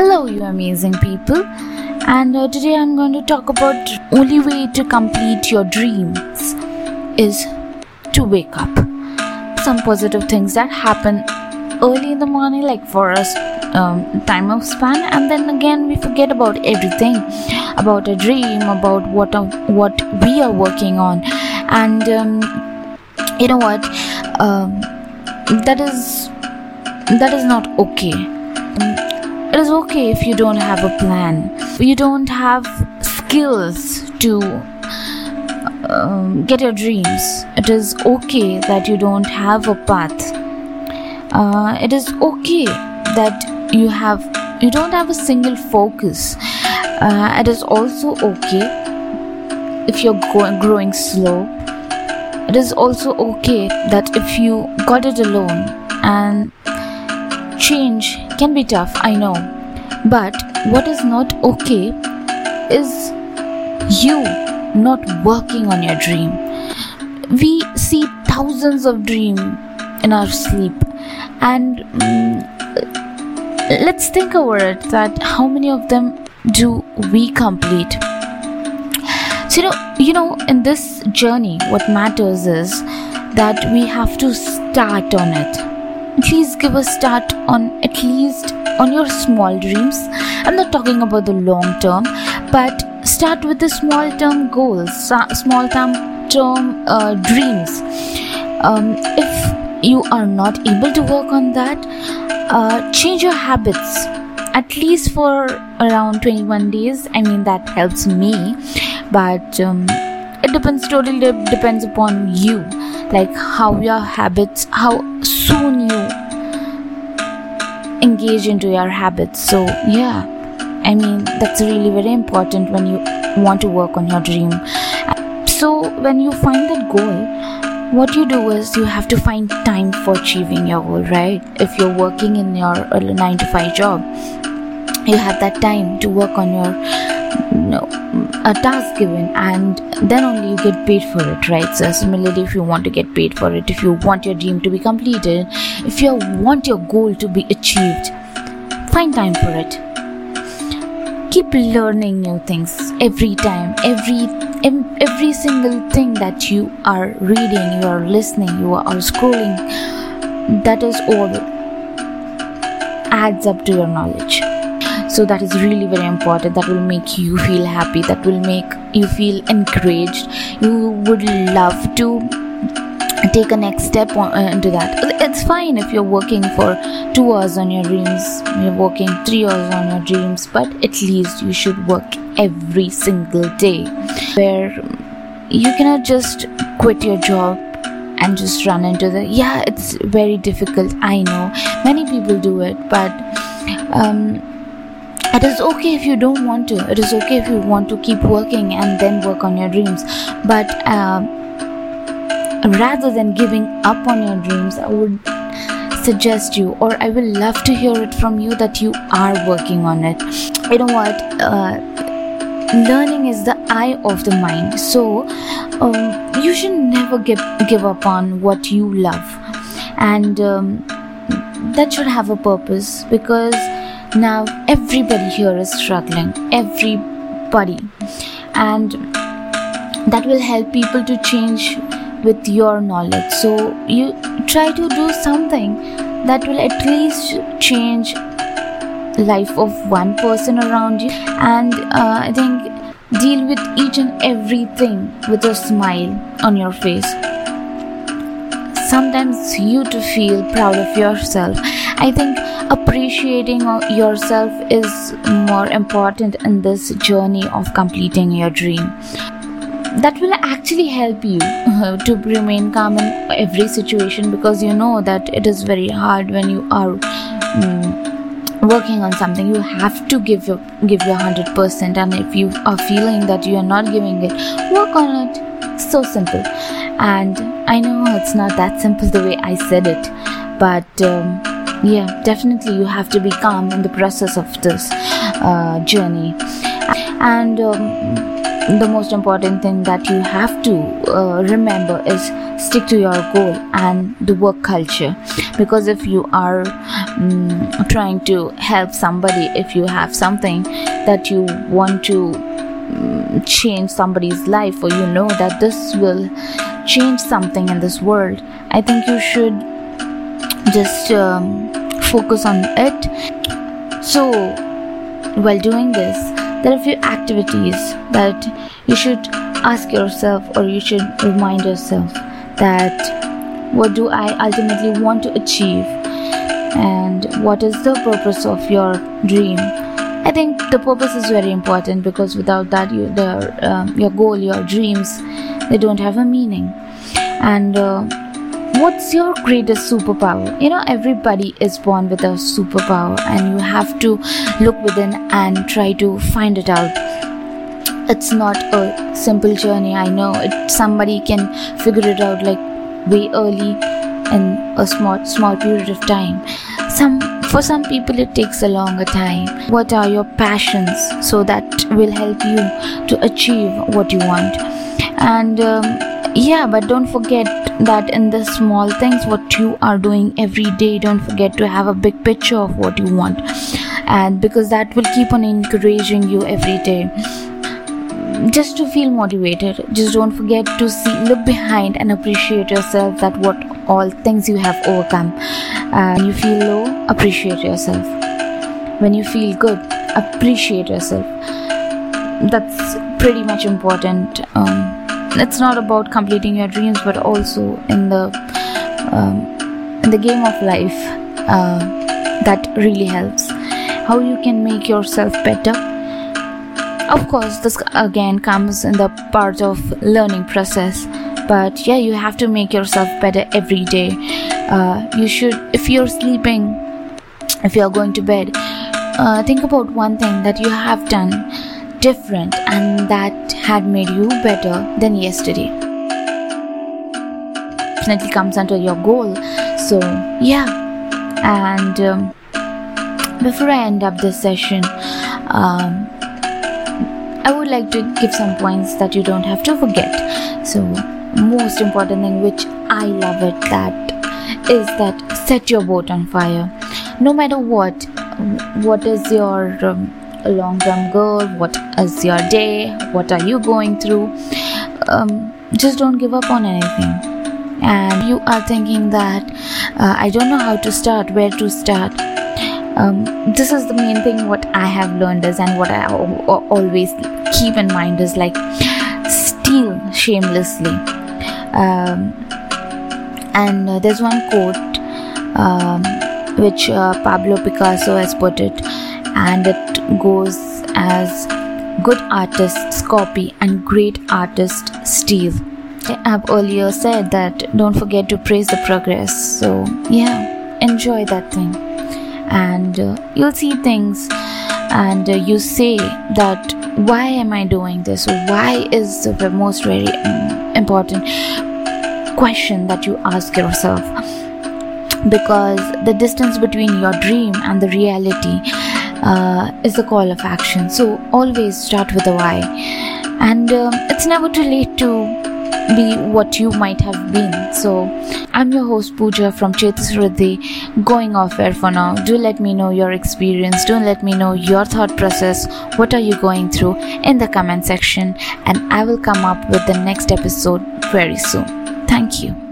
Hello, you amazing people. And uh, today I'm going to talk about only way to complete your dreams is to wake up. Some positive things that happen early in the morning, like for us, um, time of span, and then again we forget about everything, about a dream, about what uh, what we are working on, and um, you know what, um, that is that is not okay. It is okay if you don't have a plan. You don't have skills to um, get your dreams. It is okay that you don't have a path. Uh, it is okay that you have you don't have a single focus. Uh, it is also okay if you're going, growing slow. It is also okay that if you got it alone and change can be tough, I know. But what is not okay is you not working on your dream. We see thousands of dreams in our sleep, and mm, let's think over it that how many of them do we complete? So, you know, you know, in this journey, what matters is that we have to start on it please give a start on at least on your small dreams. I'm not talking about the long term but start with the small term goals small term term uh, dreams. Um, if you are not able to work on that uh, change your habits. At least for around 21 days i mean that helps me. But um, it depends totally depends upon you. Like how your habits how soon you engage into your habits. So yeah. I mean that's really very important when you want to work on your dream. So when you find that goal what you do is you have to find time for achieving your goal right? If you're working in your uh, 9 to 5 job you have that time to work on your know, a task given and then only you get paid for it right? So similarly if you want to get paid for it if you want your dream to be completed if you want your goal to be achieved find time for it. Keep learning new things every time every every single thing that you are reading you are listening you are scrolling that is all adds up to your knowledge so that is really very important. That will make you feel happy. That will make you feel encouraged. You would love to take a next step on, uh, into that. It's fine if you're working for two hours on your dreams. You're working three hours on your dreams but at least you should work every single day. Where you cannot just quit your job and just run into the yeah it's very difficult i know. Many people do it but um, it is okay if you don't want to. It is okay if you want to keep working and then work on your dreams. But uh, rather than giving up on your dreams i would suggest you or i will love to hear it from you that you are working on it. You know what? Uh, learning is the eye of the mind. So um, you should never give, give up on what you love. And um, that should have a purpose because now everybody here is struggling. Everybody. And that will help people to change with your knowledge. So you try to do something that will at least change life of one person around you. And uh, i think deal with each and everything with a smile on your face sometimes you to feel proud of yourself. I think appreciating yourself is more important in this journey of completing your dream. That will actually help you to remain calm in every situation because you know that it is very hard when you are um, working on something. You have to give your give your 100% and if you are feeling that you are not giving it work on it so simple. And i know it's not that simple the way i said it but um, yeah definitely you have to be calm in the process of this uh, journey. And um, the most important thing that you have to uh, remember is stick to your goal and the work culture. Because if you are mm, trying to help somebody if you have something that you want to change somebody's life or you know that this will change something in this world i think you should just um, focus on it. So while doing this there are a few activities that you should ask yourself or you should remind yourself that what do I ultimately want to achieve and what is the purpose of your dream I think the purpose is very important because without that you, the, uh, your goal your dreams they don't have a meaning. And uh, what's your greatest superpower? You know everybody is born with a superpower and you have to look within and try to find it out. It's not a simple journey i know. It somebody can figure it out like way early in a small small period of time. Some for some people it takes a longer time. What are your passions so that will help you to achieve what you want? And um, yeah but don't forget that in the small things what you are doing every day don't forget to have a big picture of what you want. And because that will keep on encouraging you every day. Just to feel motivated just don't forget to see look behind and appreciate yourself that what all things you have overcome when you feel low appreciate yourself. When you feel good appreciate yourself. That's pretty much important. Um, it's not about completing your dreams but also in the um, in the game of life uh, that really helps. How you can make yourself better? Of course this again comes in the part of learning process but yeah you have to make yourself better every day. Uh, you should if you're sleeping if you're going to bed uh, think about one thing that you have done different and that had made you better than yesterday. Definitely comes under your goal. So yeah. And um, before i end up this session um, I would like to give some points that you don't have to forget. So, most important thing which I love it that is that set your boat on fire. No matter what, what is your um, long-term goal? What is your day? What are you going through? Um, just don't give up on anything. And you are thinking that uh, I don't know how to start, where to start um, this is the main thing what i have learned is and what i always keep in mind is like steal shamelessly um, and uh, there's one quote um, which uh, pablo picasso has put it and it goes as good artists copy and great artists steal. I've earlier said that don't forget to praise the progress. So yeah enjoy that thing. And uh, you'll see things and uh, you say that why am i doing this? Why is the most very um, important question that you ask yourself? Because the distance between your dream and the reality uh, is the call of action. So always start with the why. And um, it's never too late to be what you might have been. So, I'm your host Pooja from Chetusruddhi, going off air for now. Do let me know your experience, do let me know your thought process, what are you going through in the comment section, and I will come up with the next episode very soon. Thank you.